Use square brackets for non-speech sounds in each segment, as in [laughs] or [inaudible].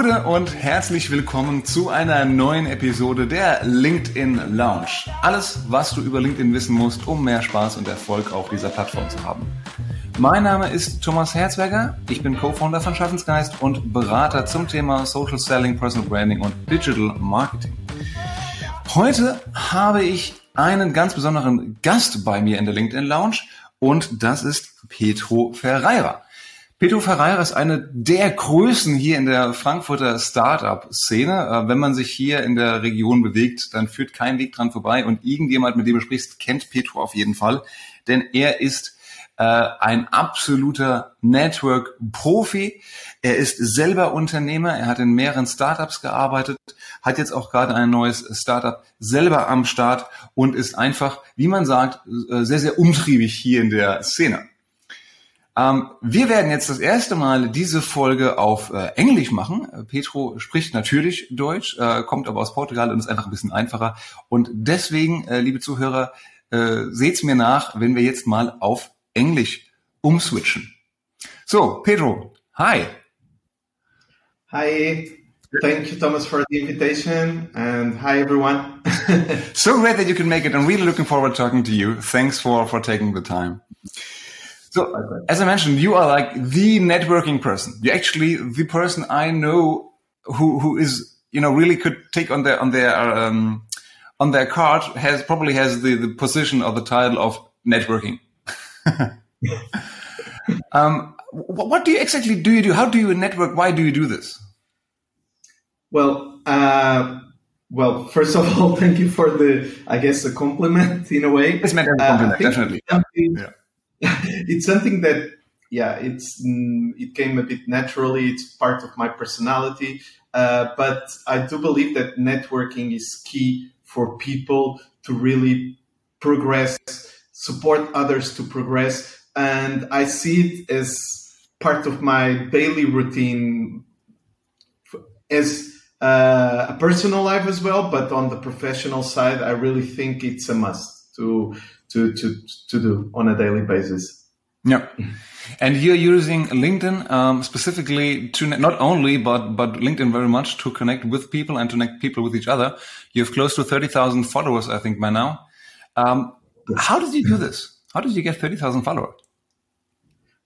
Gude und herzlich willkommen zu einer neuen Episode der LinkedIn Lounge. Alles, was du über LinkedIn wissen musst, um mehr Spaß und Erfolg auf dieser Plattform zu haben. Mein Name ist Thomas Herzberger, ich bin Co-Founder von Schaffensgeist und Berater zum Thema Social Selling, Personal Branding und Digital Marketing. Heute habe ich einen ganz besonderen Gast bei mir in der LinkedIn Lounge und das ist Petro Ferreira. Petro Ferreira ist eine der Größen hier in der Frankfurter Startup-Szene. Äh, wenn man sich hier in der Region bewegt, dann führt kein Weg dran vorbei und irgendjemand, mit dem du sprichst, kennt Petro auf jeden Fall, denn er ist äh, ein absoluter Network-Profi. Er ist selber Unternehmer, er hat in mehreren Startups gearbeitet, hat jetzt auch gerade ein neues Startup selber am Start und ist einfach, wie man sagt, äh, sehr, sehr umtriebig hier in der Szene. Ähm, wir werden jetzt das erste Mal diese Folge auf äh, Englisch machen. Äh, Petro spricht natürlich Deutsch, äh, kommt aber aus Portugal und ist einfach ein bisschen einfacher. Und deswegen, äh, liebe Zuhörer, äh, seht's mir nach, wenn wir jetzt mal auf Englisch umswitchen. So, Pedro, hi. Hi. Thank you, Thomas, for the invitation, and hi, everyone. [laughs] so great that you can make it. I'm really looking forward to talking to you. Thanks for for taking the time. So, as I mentioned, you are like the networking person. You're actually the person I know who who is you know really could take on their on their um, on their card has probably has the the position or the title of networking. [laughs] um, what do you exactly do you do? How do you network? Why do you do this? Well, uh, well, first of all, [laughs] thank you for the, I guess, a compliment in a way. It's meant as a compliment, uh, definitely. Yeah. [laughs] it's something that yeah it's mm, it came a bit naturally. It's part of my personality. Uh, but i do believe that networking is key for people to really progress support others to progress. And i see it as part of my daily routine as uh, a personal life as well. But on the professional side i really think it's a must to to to to do on a daily basis. Yeah. And you're using LinkedIn um, specifically to not only, but but LinkedIn very much to connect with people and to connect people with each other. You have close to thirty thousand followers, I think, by now. Um, how did you do this? How did you get thirty thousand followers?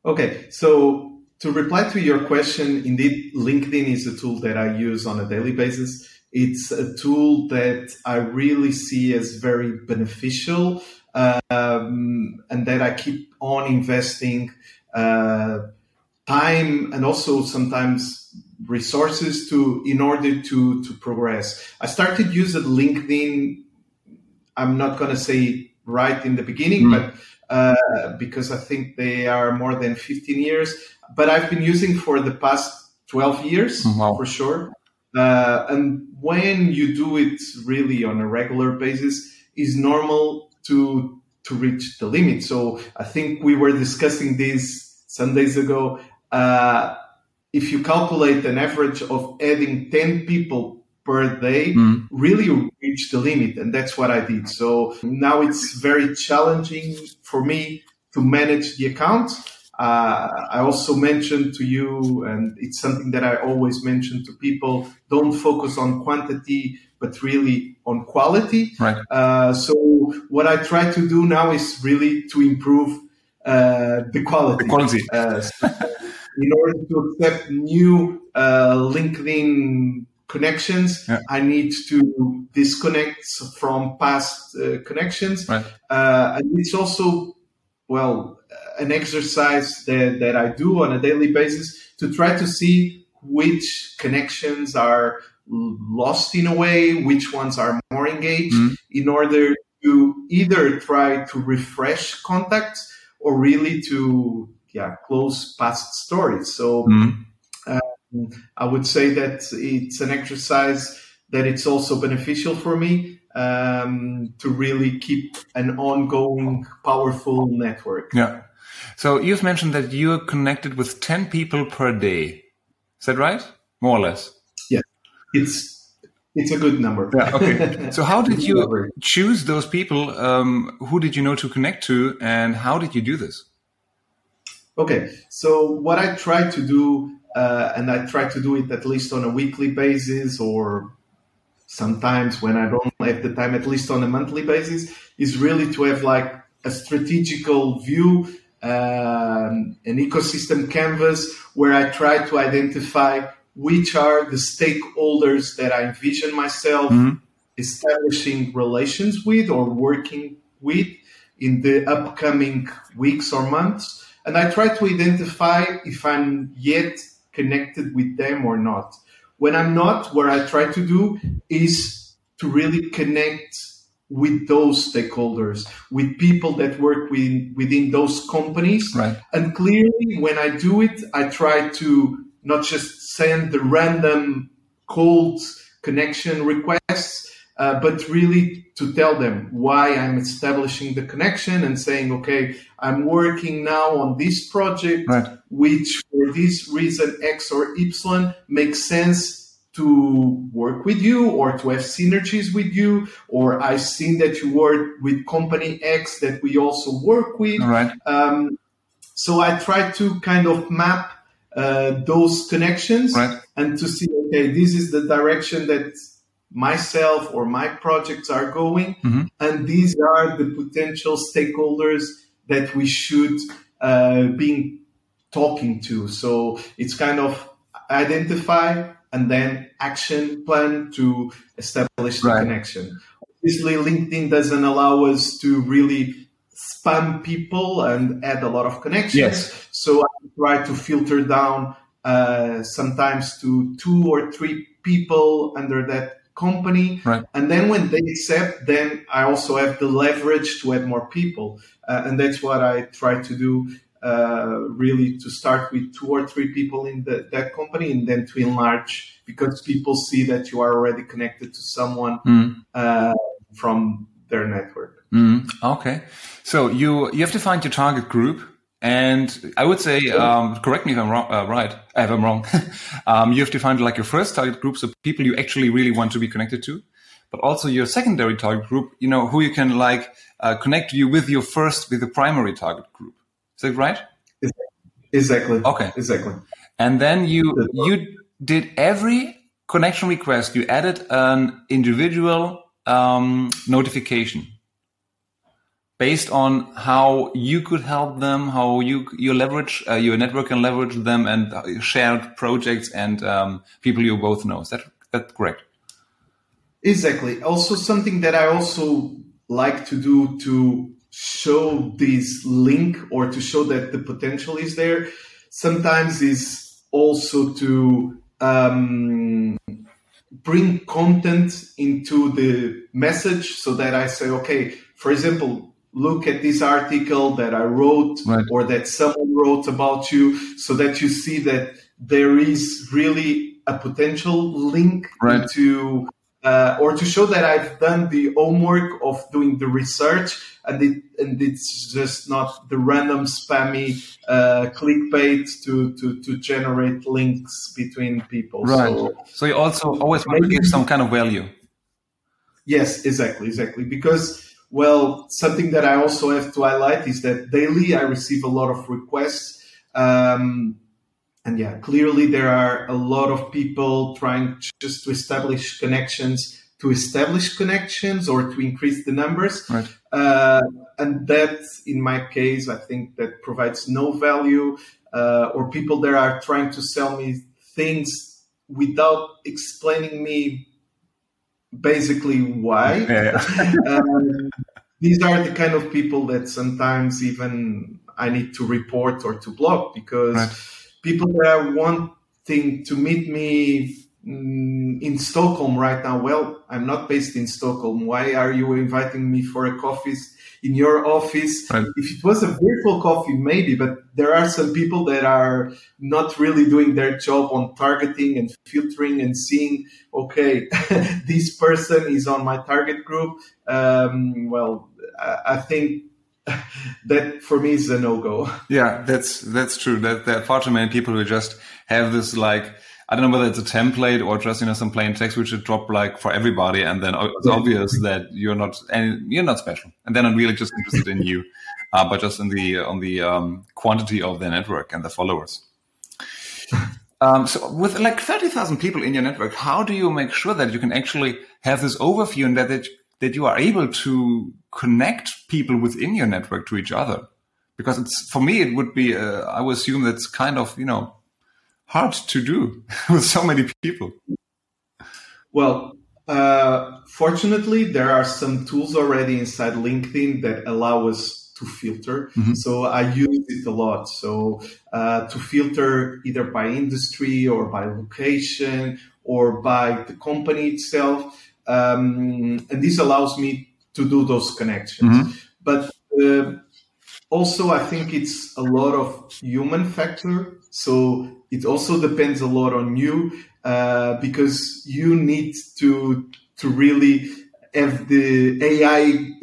Okay, so to reply to your question, indeed, LinkedIn is a tool that I use on a daily basis. It's a tool that I really see as very beneficial um, and that I keep on investing uh, time and also sometimes resources to in order to to progress. I started using LinkedIn. I'm not going to say right in the beginning, mm. but uh, because I think they are more than 15 years. But I've been using for the past 12 years mm, wow. for sure. Uh, and when you do it really on a regular basis, is normal to to reach the limit. So I think we were discussing this some days ago. Uh, if you calculate an average of adding 10 people per day, mm. really reach the limit. And that's what I did. So now it's very challenging for me to manage the account. Uh, I also mentioned to you, and it's something that I always mention to people don't focus on quantity, but really on quality. Right. Uh, so what I try to do now is really to improve uh, the quality. The quality. Uh, so [laughs] in order to accept new uh, LinkedIn connections, yeah. I need to disconnect from past uh, connections. Right. Uh, and it's also, well, an exercise that, that I do on a daily basis to try to see which connections are lost in a way, which ones are more engaged, mm-hmm. in order to either try to refresh contacts or really to yeah close past stories. So mm-hmm. um, I would say that it's an exercise that it's also beneficial for me um, to really keep an ongoing powerful network. Yeah. So you've mentioned that you're connected with 10 people per day. Is that right? More or less it's it's a good number. Yeah. Okay. [laughs] So how did you choose those people? Um, who did you know to connect to, and how did you do this? Okay, so what I try to do, uh, and I try to do it at least on a weekly basis, or sometimes when I don't have the time, at least on a monthly basis, is really to have like a strategical view, um, an ecosystem canvas where I try to identify which are the stakeholders that I envision myself mm-hmm. establishing relations with or working with in the upcoming weeks or months. And I try to identify if I'm yet connected with them or not. When I'm not, what I try to do is to really connect with those stakeholders, with people that work within, within those companies. Right. And clearly, when I do it, I try to not just send the random cold connection requests, uh, but really to tell them why I'm establishing the connection and saying, okay, I'm working now on this project, right. which for this reason X or Y makes sense to work with you or to have synergies with you, or I've seen that you work with company X that we also work with. Right. Um, so I try to kind of map uh, those connections right. and to see, okay, this is the direction that myself or my projects are going, mm-hmm. and these are the potential stakeholders that we should uh, be talking to. So it's kind of identify and then action plan to establish the right. connection. Obviously, LinkedIn doesn't allow us to really spam people and add a lot of connections. Yes. So I try to filter down uh, sometimes to two or three people under that company. Right. And then when they accept, then I also have the leverage to add more people. Uh, and that's what I try to do uh, really to start with two or three people in the, that company and then to enlarge because people see that you are already connected to someone mm. uh, from their network. Mm. Okay, so you you have to find your target group, and I would say, um, correct me if I'm wrong, uh, right, if I'm wrong. [laughs] um, you have to find like your first target group, so people you actually really want to be connected to, but also your secondary target group, you know, who you can like uh, connect you with your first with the primary target group. Is that right? Exactly. Okay. Exactly. And then you you did every connection request. You added an individual um, notification based on how you could help them, how you you leverage uh, your network and leverage them, and shared projects and um, people you both know. Is that that correct? Exactly. Also, something that I also like to do to show this link or to show that the potential is there sometimes is also to um, bring content into the message so that I say, okay, for example, look at this article that I wrote right. or that someone wrote about you so that you see that there is really a potential link right. to uh, or to show that I've done the homework of doing the research and it and it's just not the random spammy uh, clickbait to, to to generate links between people. Right. So, so you also always want to give some kind of value. Yes, exactly, exactly. Because well, something that I also have to highlight is that daily I receive a lot of requests. Um, and yeah, clearly there are a lot of people trying just to establish connections to establish connections or to increase the numbers. Right. Uh, and that, in my case, I think that provides no value. Uh, or people that are trying to sell me things without explaining me basically why. Yeah, [laughs] um, these are the kind of people that sometimes even I need to report or to block because. Right people that are wanting to meet me mm, in Stockholm right now. Well, I'm not based in Stockholm. Why are you inviting me for a coffee in your office? Right. If it was a virtual coffee, maybe, but there are some people that are not really doing their job on targeting and filtering and seeing, okay, [laughs] this person is on my target group. Um, well, I think [laughs] that for me is a no go. Yeah, that's that's true. That there are far too many people who just have this like I don't know whether it's a template or just you know some plain text which should drop like for everybody, and then it's obvious that you're not and you're not special, and then I'm really just interested in you. [laughs] uh, but just in the on the um, quantity of their network and the followers. [laughs] Um, so with like 30,000 people in your network, how do you make sure that you can actually have this overview and that, that, that you are able to connect people within your network to each other? Because it's, for me, it would be, uh, I would assume that's kind of, you know, hard to do [laughs] with so many people. Well, uh, fortunately, there are some tools already inside LinkedIn that allow us to filter. Mm-hmm. So I use it a lot. So uh, to filter either by industry or by location or by the company itself. Um, and this allows me to do those connections. Mm-hmm. But uh, also, I think it's a lot of human factor. So it also depends a lot on you uh, because you need to to really have the AI [laughs]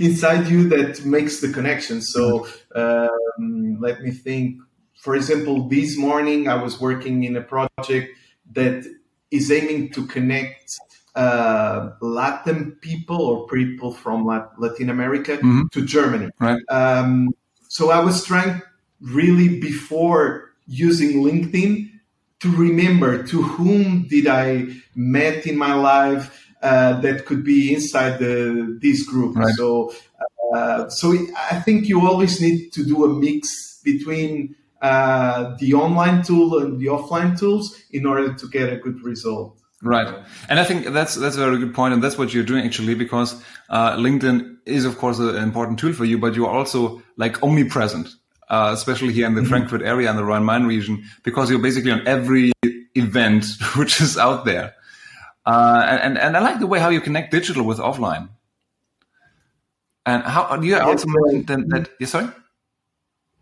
inside you that makes the connection. So um, let me think. For example, this morning I was working in a project that is aiming to connect uh, Latin people or people from Latin America mm-hmm. to Germany. Right. Um, so I was trying really before using LinkedIn to remember to whom did I met in my life uh, that could be inside the this group. Right. So, uh, so I think you always need to do a mix between uh, the online tool and the offline tools in order to get a good result. Right, and I think that's that's a very good point, and that's what you're doing actually, because uh, LinkedIn is of course an important tool for you, but you are also like omnipresent, uh, especially here in the mm-hmm. Frankfurt area and the Rhine-Main region, because you're basically on every event [laughs] which is out there. Uh, and, and I like the way how you connect digital with offline. And how do you also mentioned that, that yeah, sorry?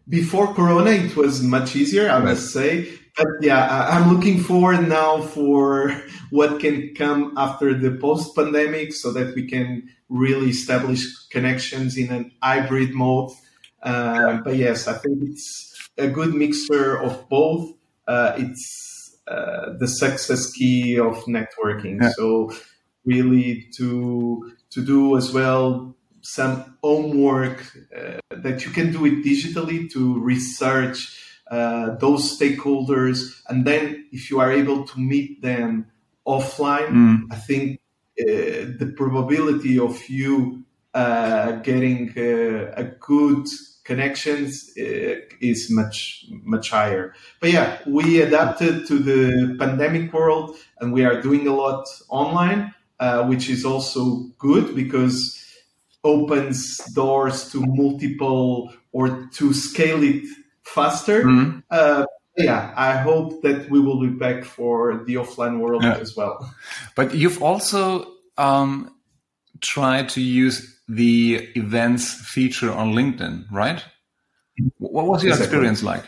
Before Corona, it was much easier, I must say. But yeah, I'm looking forward now for [laughs] what can come after the post pandemic so that we can really establish connections in an hybrid mode. Uh, but yes, I think it's a good mixture of both. Uh, it's uh, the success key of networking. Yeah. So really to to do as well some homework uh, that you can do it digitally to research uh, those stakeholders, and then if you are able to meet them offline, mm. I think uh, the probability of you uh, getting a good connections uh, is much much higher. But yeah, we adapted to the pandemic world, and we are doing a lot online, uh, which is also good because opens doors to multiple or to scale it faster. Mm-hmm. Uh, yeah, I hope that we will be back for the offline world yeah. as well. But you've also um, tried to use the events feature on LinkedIn, right? What was your exactly. experience like?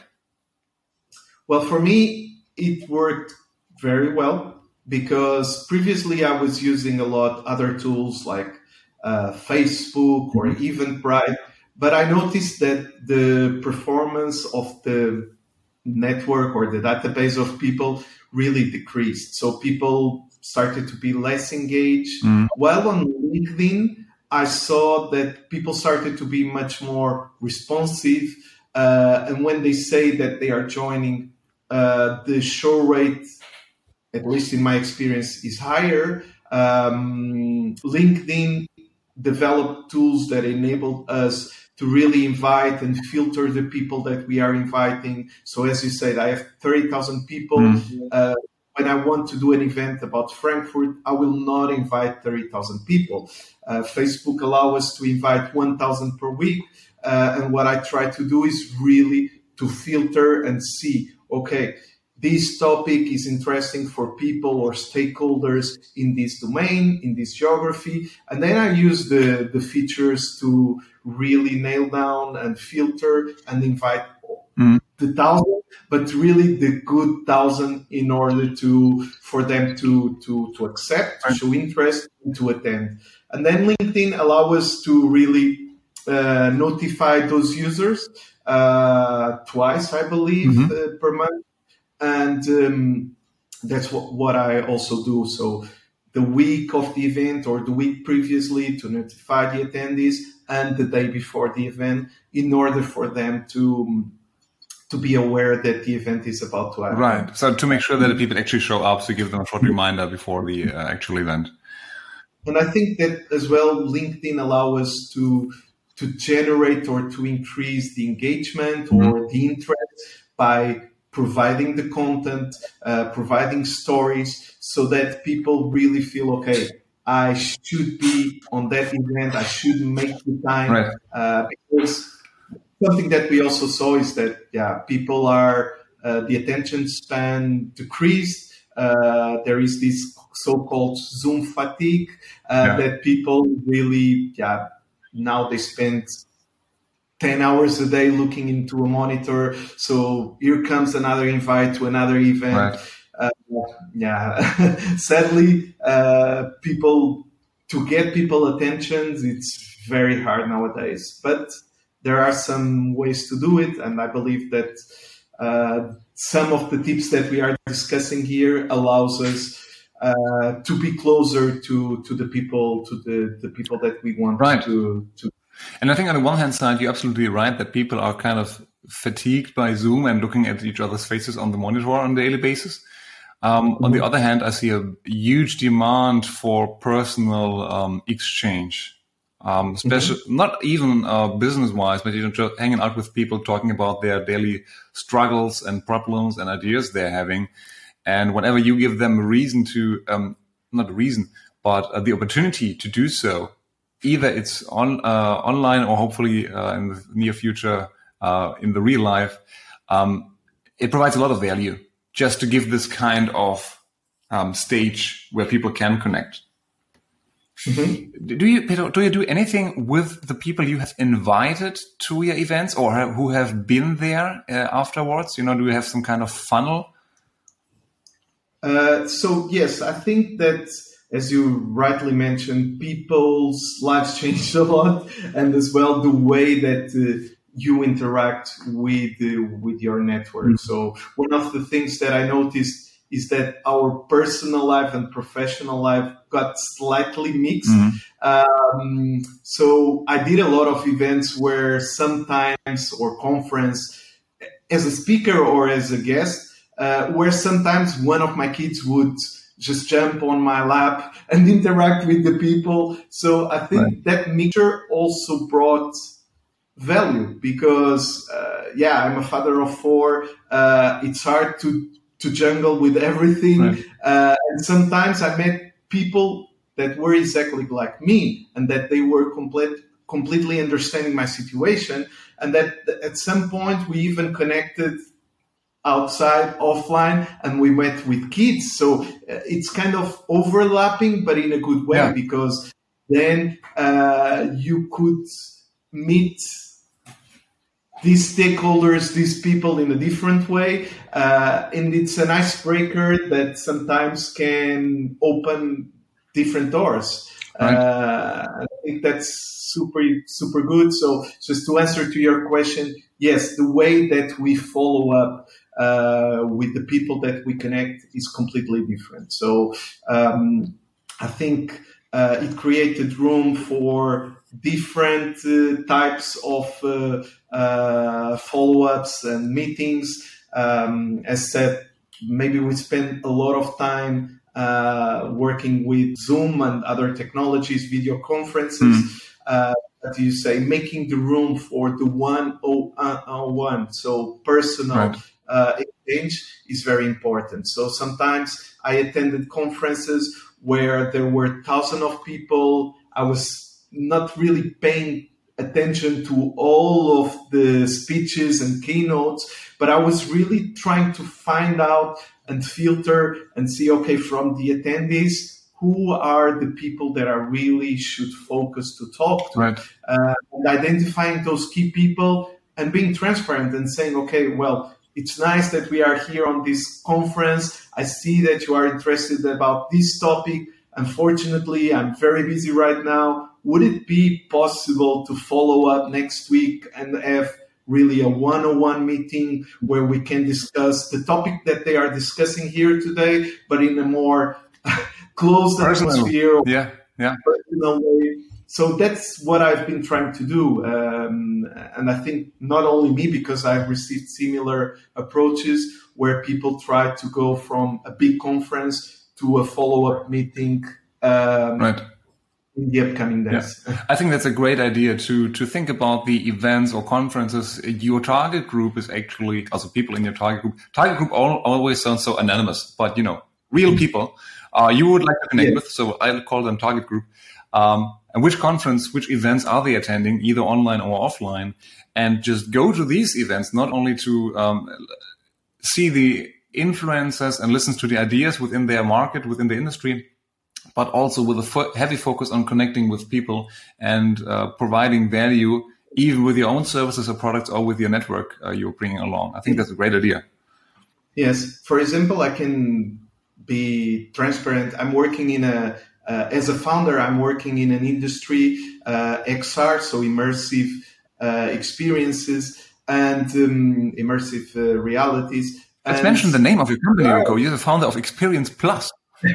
Well, for me, it worked very well because previously I was using a lot other tools like uh, Facebook or mm-hmm. Eventbrite, but I noticed that the performance of the network or the database of people really decreased. So people started to be less engaged. Mm. While on LinkedIn, I saw that people started to be much more responsive. Uh, and when they say that they are joining, uh, the show rate, at least in my experience, is higher. Um, LinkedIn developed tools that enabled us to really invite and filter the people that we are inviting. So, as you said, I have 30,000 people. Mm-hmm. Uh, when I want to do an event about Frankfurt, I will not invite 30,000 people. Uh, Facebook allow us to invite 1,000 per week. Uh, and what I try to do is really to filter and see, okay, this topic is interesting for people or stakeholders in this domain, in this geography. And then I use the, the features to really nail down and filter and invite mm. the thousand, but really the good thousand in order to for them to to to accept, to show interest, and to attend. And then LinkedIn allow us to really uh, notify those users uh, twice, I believe, mm-hmm. uh, per month, and um, that's what, what I also do. So the week of the event or the week previously to notify the attendees and the day before the event in order for them to to be aware that the event is about to happen. Right. So to make sure that the people actually show up, to give them a short reminder before the uh, actual event. And I think that as well, LinkedIn allow us to to generate or to increase the engagement mm-hmm. or the interest by providing the content, uh, providing stories, so that people really feel okay. I should be on that event. I should make the time right. uh, because something that we also saw is that yeah, people are uh, the attention span decreased. Uh, there is this so-called Zoom fatigue uh, yeah. that people really yeah now they spend 10 hours a day looking into a monitor. So here comes another invite to another event. Right. Uh, yeah, [laughs] sadly, uh, people to get people attention, it's very hard nowadays. But there are some ways to do it, and I believe that uh, some of the tips that we are discussing here allows us uh, to be closer to to the people to the the people that we want right. to to and I think on the one hand side, you're absolutely right that people are kind of fatigued by Zoom and looking at each other's faces on the monitor on a daily basis. Um, mm-hmm. On the mm-hmm. other hand, I see a huge demand for personal um, exchange, um, especially mm-hmm. not even uh, business wise, but you know, just hanging out with people, talking about their daily struggles and problems and ideas they're having. And whenever you give them a reason to, um, not a reason, but uh, the opportunity to do so, either it's on uh, online or hopefully uh, in the near future uh, in the real life, um, it provides a lot of value just to give this kind of um, stage where people can connect. Mm-hmm. Do you Pedro, do you do anything with the people you have invited to your events or have, who have been there uh, afterwards? You know, do you have some kind of funnel? Uh, so yes, I think that as you rightly mentioned, people's lives [laughs] changed a lot, and as well the way that uh, you interact with uh, with your network. Mm-hmm. So one of the things that I noticed is that our personal life and professional life got slightly mixed. Mm-hmm. Um, so I did a lot of events where sometimes or conference as a speaker or as a guest, uh, where sometimes one of my kids would just jump on my lap [laughs] and interact with the people. So I think right. that mixture also brought value because, uh, yeah, I'm a father of four. Uh, it's hard to, to jungle with everything. Right. Uh, and sometimes I met people that were exactly like me and that they were complete, completely understanding my situation. And that at some point we even connected outside offline and we met with kids so uh, it's kind of overlapping but in a good way yeah. because then uh, you could meet these stakeholders these people in a different way uh, and it's an icebreaker that sometimes can open different doors right. Uh, i think that's super super good so just to answer to your question yes the way that we follow up uh, with the people that we connect is completely different. So um, I think uh, it created room for different uh, types of uh, uh, follow-ups and meetings. Um, as said, maybe we spend a lot of time uh, working with Zoom and other technologies, video conferences. Mm. As you say, making the room for the one on one, so personal right uh, exchange is very important. So sometimes I attended conferences where there were thousands of people. I was not really paying attention to all of the speeches and keynotes, but I was really trying to find out and filter and see, okay, from the attendees, who are the people that I really should focus to talk to, right. uh, and identifying those key people and being transparent and saying, okay, well, it's nice that we are here on this conference. I see that you are interested about this topic. Unfortunately, I'm very busy right now. Would it be possible to follow up next week and have really a one-on-one meeting where we can discuss the topic that they are discussing here today, but in a more [laughs] closed Personal. atmosphere, Yeah, yeah. personal way. So that's what I've been trying to do, um, and I think not only me because I've received similar approaches where people try to go from a big conference to a follow-up meeting um, Right. In the upcoming days. [laughs] I think that's a great idea to to think about the events or conferences. Your target group is actually also people in your target group. Target group all, always sounds so anonymous, but you know, real people uh, you would like to connect Yeah. with. So I'll call them target group. Um, and which conference, which events are they attending, either online or offline? And just go to these events, not only to um, see the influencers and listen to the ideas within their market, within the industry, but also with a fo- heavy focus on connecting with people and uh, providing value, even with your own services or products or with your network uh, you're bringing along. I think that's a great idea. Yes. For example, I can be transparent. I'm working in a uh, as a founder. I'm working in an industry uh, XR, so immersive uh, experiences and um, immersive uh, realities. Let's And- mention the name of your company, Rico. You're the founder of Experience Plus. [laughs]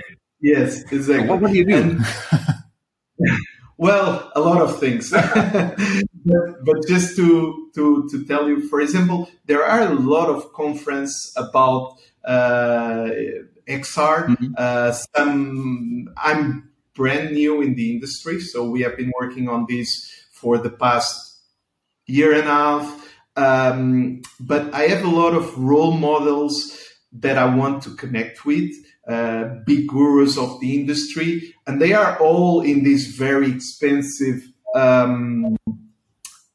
Yes, exactly. What, what do you do? And- [laughs] Well, a lot of things. [laughs] but, but just to, to, to tell you, for example, there are a lot of conference about uh, XR. Mhm. Uh, some I'm brand new in the industry, so we have been working on this for the past year and a half. Um, but I have a lot of role models that I want to connect with, uh, big gurus of the industry, and they are all in these very expensive um,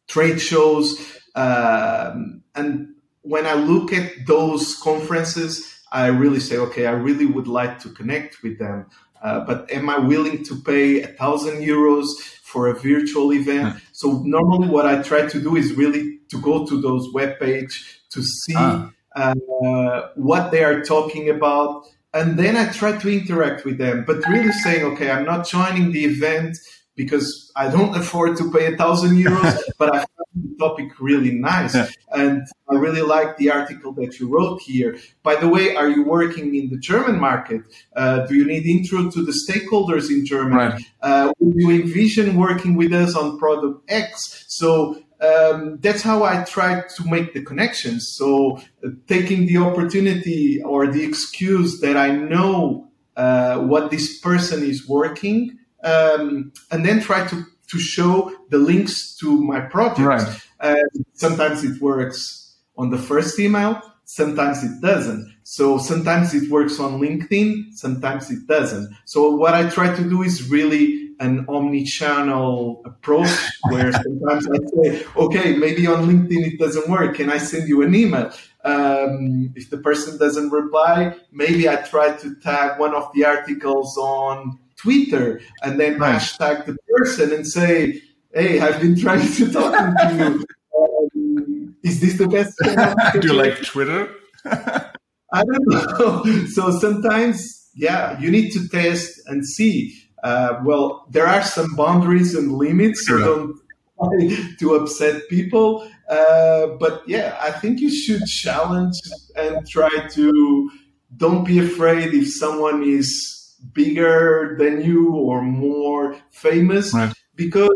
trade shows. Um, and when I look at those conferences, I really say, okay, I really would like to connect with them. Uh, but am I willing to pay a thousand euros for a virtual event? So normally, what I try to do is really to go to those web page to see Ah. uh, what they are talking about, and then I try to interact with them. But really saying, okay, I'm not joining the event because I don't [laughs] afford to pay a thousand euros, [laughs] but I find the topic really nice, and I really like the article that you wrote here. By the way, are you working in the German market? Uh, do you need intro to the stakeholders in Germany? Right. Uh, would you envision working with us on product X? So um, that's how I try to make the connections. So uh, taking the opportunity or the excuse that I know uh, what this person is working, um, and then try to to show the links to my project. Right. Uh, sometimes it works on the first email, sometimes it doesn't. So sometimes it works on LinkedIn, sometimes it doesn't. So what I try to do is really an omni-channel approach where sometimes I say, okay, maybe on LinkedIn it doesn't work. Can I send you an email? Um, if the person doesn't reply, maybe I try to tag one of the articles on Twitter and then Right. hashtag the person and say, hey, I've been trying to talk to you. Um, is this the best [laughs] do you like Twitter? I don't know. [laughs] So sometimes, yeah, you need to test and see. Uh, well, there are some boundaries and limits, so don't try [laughs] to upset people. Uh, but yeah, I think you should challenge and try to. Don't be afraid if someone is bigger than you or more famous, Right. because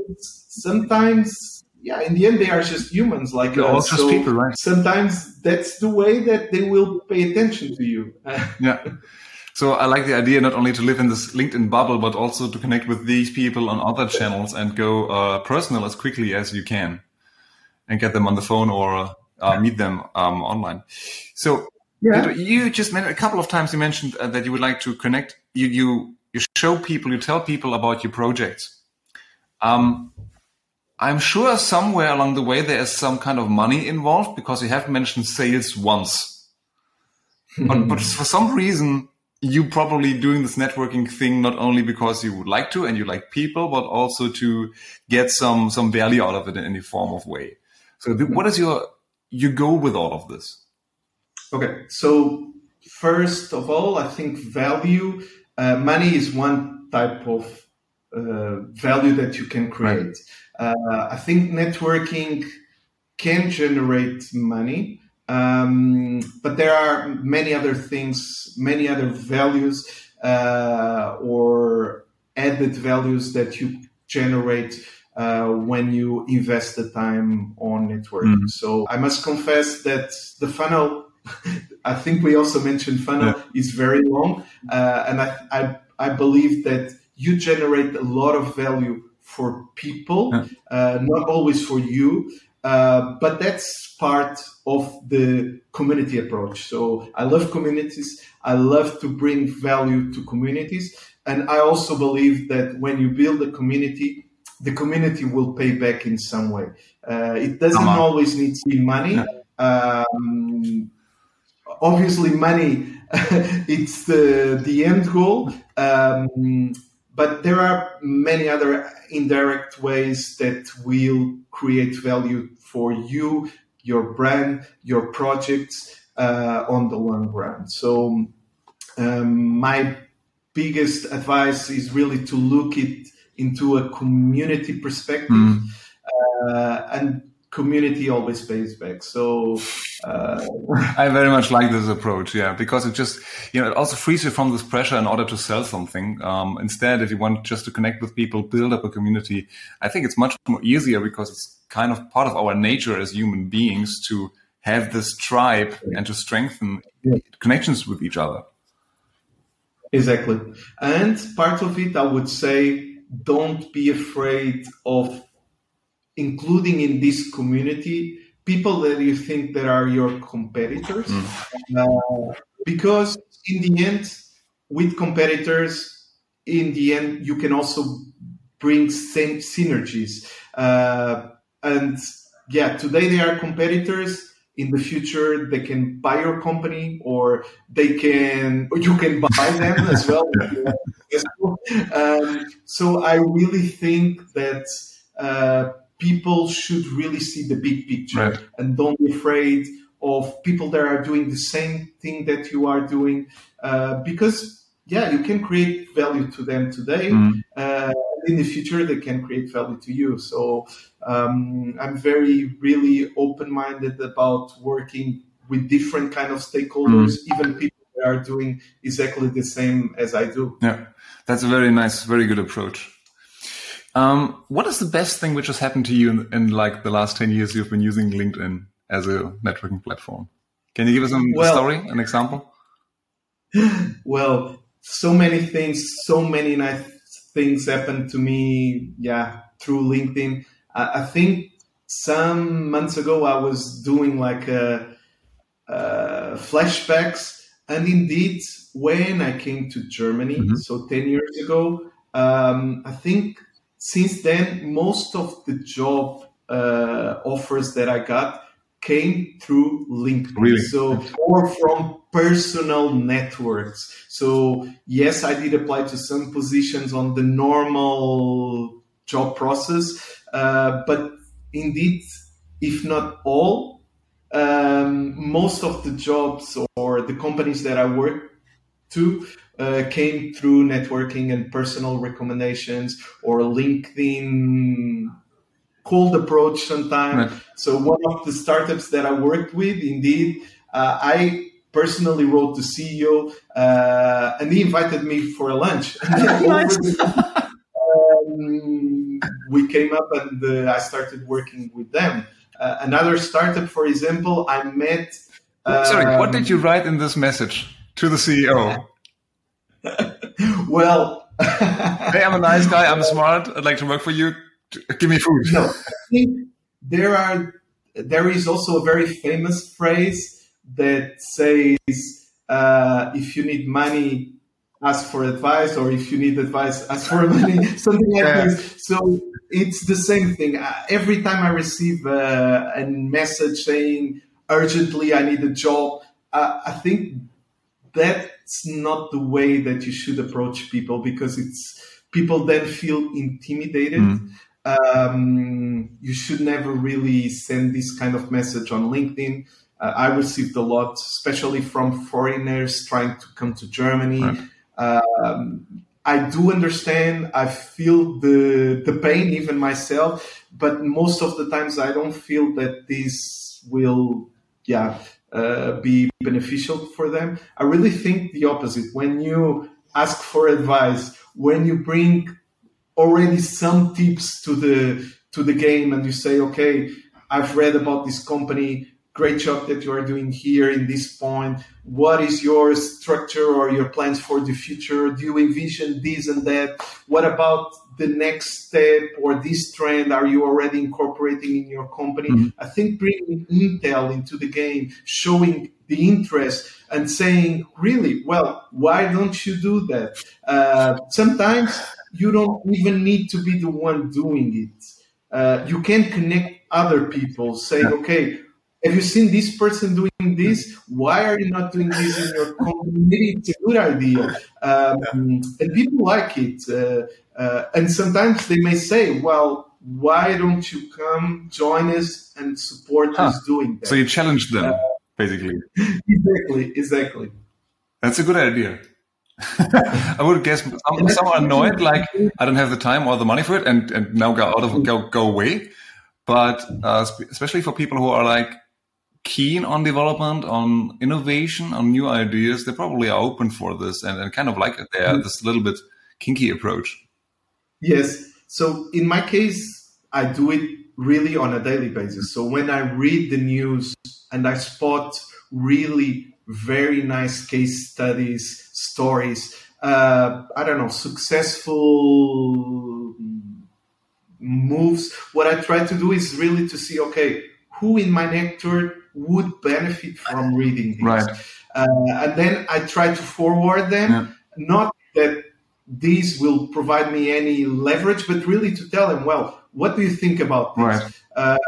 sometimes, yeah, in the end, they are just humans like They're us. just So people, right? sometimes that's the way that they will pay attention to you. [laughs] Yeah. So I like the idea not only to live in this LinkedIn bubble, but also to connect with these people on other channels and go uh, personal as quickly as you can, and get them on the phone or uh, meet them um, online. So Yeah. You just mentioned a couple of times. You mentioned uh, that you would like to connect. You you you show people, you tell people about your projects. Um, I'm sure somewhere along the way there is some kind of money involved because you have mentioned sales once. but, but [laughs] for some reason, you probably doing this networking thing not only because you would like to and you like people, but also to get some some value out of it in any form of way. So, what is your your goal with all of this? Okay, so first of all, I think value, uh, money is one type of uh, value that you can create. Uh, I think networking can generate money, um, but there are many other things, many other values uh, or added values that you generate uh, when you invest the time on networking. Mm-hmm. So I must confess that the funnel, [laughs] I think we also mentioned funnel yeah. is very long, uh, and I, I, I believe that you generate a lot of value for people, yeah. uh, not always for you. Uh, but that's part of the community approach. So I love communities. I love to bring value to communities. And I also believe that when you build a community, the community will pay back in some way. Uh, it doesn't always need to be money. Um, obviously, money [laughs] it's the the end goal. Um, but there are many other indirect ways that will create value for you, your brand, your projects uh, on the long run. So um, my biggest advice is really to look it into a community perspective mm. uh, and community always pays back. So uh, [laughs] I very much like this approach, yeah, because it just you know it also frees you from this pressure in order to sell something. Um, instead, if you want just to connect with people, build up a community, I think it's much more easier because it's kind of part of our nature as human beings to have this tribe and to strengthen yeah. connections with each other. Exactly, and part of it, I would say, don't be afraid of including in this community people that you think that are your competitors. Mm. uh, because in the end with competitors in the end you can also bring same synergies. Uh, and yeah today they are competitors. In the future they can buy your company or they can or you can buy them as [laughs] well [laughs] um, so i really think that uh, people should really see the big picture right. and don't be afraid of people that are doing the same thing that you are doing uh, because yeah you can create value to them today mm. uh, in the future they can create value to you so um, i'm very really open-minded about working with different kind of stakeholders mm. even people that are doing exactly the same as i do yeah that's a very nice very good approach um, what is the best thing which has happened to you in, in, like the last 10 years you've been using LinkedIn as a networking platform? Can you give us a well, story, an example? [laughs] Well, so many things, so many nice things happened to me, yeah, through LinkedIn. I, I think some months ago I was doing like a, a flashbacks, and indeed, when I came to Germany, mm-hmm. so 10 years ago, um, I think since then, most of the job uh, offers that I got came through LinkedIn. Really? So, or from personal networks. So, yes, I did apply to some positions on the normal job process, uh, but indeed, if not all, um, most of the jobs or the companies that I work to uh, came through networking and personal recommendations or LinkedIn cold approach sometimes. Right. So one of the startups that I worked with, indeed, uh, I personally wrote the CEO uh, and he invited me for [laughs] [laughs] a lunch. um, we came up and uh, I started working with them. Uh, another startup, for example, I met. Sorry, what did um, you write in this message to the CEO? [laughs] well, [laughs] hey, I'm a nice guy. I'm smart. I'd like to work for you. Give me food. No, I think there are. There is also a very famous phrase that says, uh, "If you need money, ask for advice," or "If you need advice, ask for money." [laughs] Something like yeah. this. So it's the same thing. Uh, every time I receive uh, a message saying urgently I need a job, uh, I think that's not the way that you should approach people because it's people then feel intimidated. Mm. Um, you should never really send this kind of message on LinkedIn. Uh, I received a lot, especially from foreigners trying to come to Germany. Right. Um, I do understand. I feel the the pain even myself, but most of the times I don't feel that this will, yeah, uh, be beneficial for them. I really think the opposite. When you ask for advice, when you bring already some tips to the to the game and you say, okay, I've read about this company, great job that you are doing here in this point. What is your structure or your plans for the future? Do you envision this and that? What about the next step or this trend are you already incorporating in your company? Mm-hmm. I think bringing Intel into the game, showing the interest and saying, really, well, why don't you do that? Uh, sometimes you don't even need to be the one doing it. Uh, you can connect other people, saying, okay, have you seen this person doing this? Why are you not doing this in your? Maybe it's a good idea. Um, and people like it. Uh, uh, and sometimes they may say, well, why don't you come join us and support huh. us doing that? So you challenge them, uh, basically. [laughs] exactly, exactly. That's a good idea. [laughs] I would guess some, some are annoyed, like I don't have the time or the money for it, and, and now go out of go go away. But uh, especially for people who are like keen on development, on innovation, on new ideas, they probably are open for this and, and kind of like it. They mm. this little bit kinky approach. Yes. So in my case, I do it really on a daily basis. So when I read the news and I spot really very nice case studies, stories, uh, I don't know, successful moves, what I try to do is really to see, okay, who in my network would benefit from reading this? Right. Uh, and then I try to forward them, yeah. not that these will provide me any leverage, but really to tell them, well, what do you think about this? Right. Uh,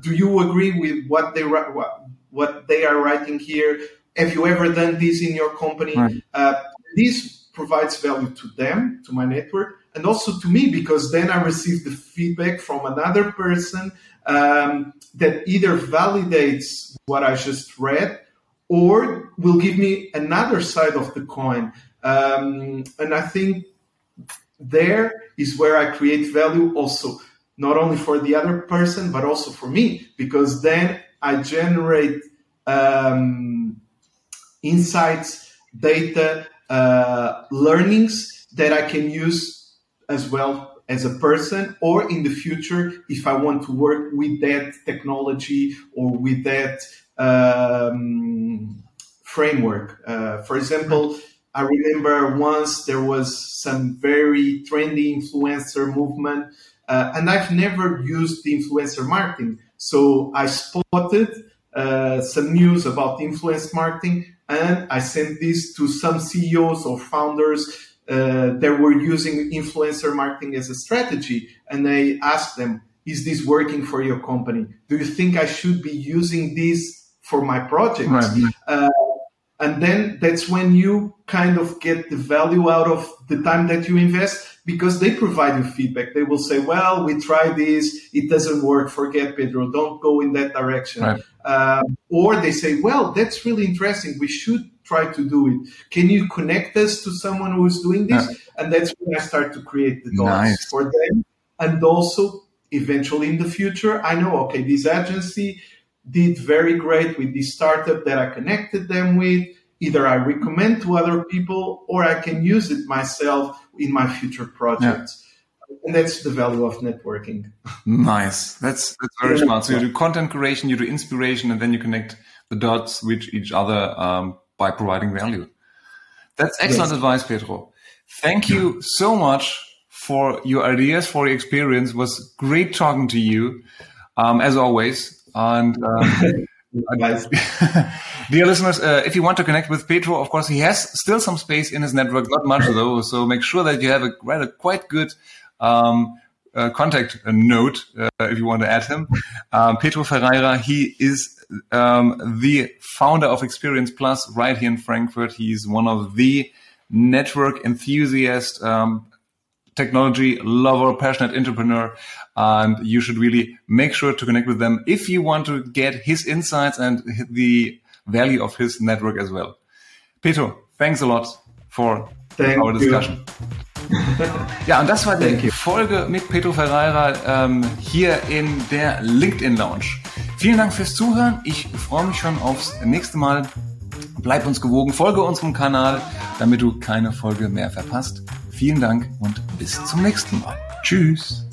do you agree with what they what, what they are writing here? Have you ever done this in your company? Right. Uh, this provides value to them, to my network, and also to me because then I receive the feedback from another person um, that either validates what I just read or will give me another side of the coin. Um, and I think there is where I create value also, not only for the other person, but also for me, because then I generate um, insights, data, uh, learnings that I can use as well as a person or in the future if I want to work with that technology or with that um, framework. Uh, for example, I remember once there was some very trendy influencer movement, uh, and I've never used the influencer marketing. So I spotted uh, some news about influence marketing, and I sent this to some CEOs or founders uh, that were using influencer marketing as a strategy, and I asked them, "Is this working for your company? Do you think I should be using this for my project?" Right. Uh, and then that's when you kind of get the value out of the time that you invest because they provide you feedback. They will say, well, we tried this, it doesn't work, forget Pedro, don't go in that direction. Right. Um, or they say, well, that's really interesting, we should try to do it. Can you connect us to someone who's doing this? And that's when I start to create the dots nice. for them. And also, eventually in the future, I know, okay, this agency did very great with this startup that I connected them with. Either I recommend to other people or I can use it myself in my future projects. Yeah. And that's the value of networking. Nice. That's that's very yeah. smart. So you do content creation, you do inspiration, and then you connect the dots with each other um, by providing value. That's excellent yes. advice, Pedro. Thank you so much for your ideas, for your experience. It was great talking to you. Um, as always, and um, [laughs] [laughs] dear listeners, uh, if you want to connect with Pedro, of course, he has still some space in his network, not much though. So make sure that you have a, a quite good um, uh, contact note uh, if you want to add him. Um, Pedro Ferreira, he is um, the founder of Experience Plus right here in Frankfurt. He's one of the network enthusiast, um, technology lover, passionate entrepreneur and you should really make sure to connect with them if you want to get his insights and the value of his network as well. Pedro, thanks a lot for Thank our discussion. ja, und das war die Folge mit Pedro Ferreira ähm, hier in der LinkedIn Lounge. Vielen Dank fürs Zuhören. Ich freue mich schon aufs nächste Mal. bleib uns gewogen, folge unserem Kanal, damit du keine Folge mehr verpasst. Vielen Dank und bis zum nächsten Mal. Tschüss.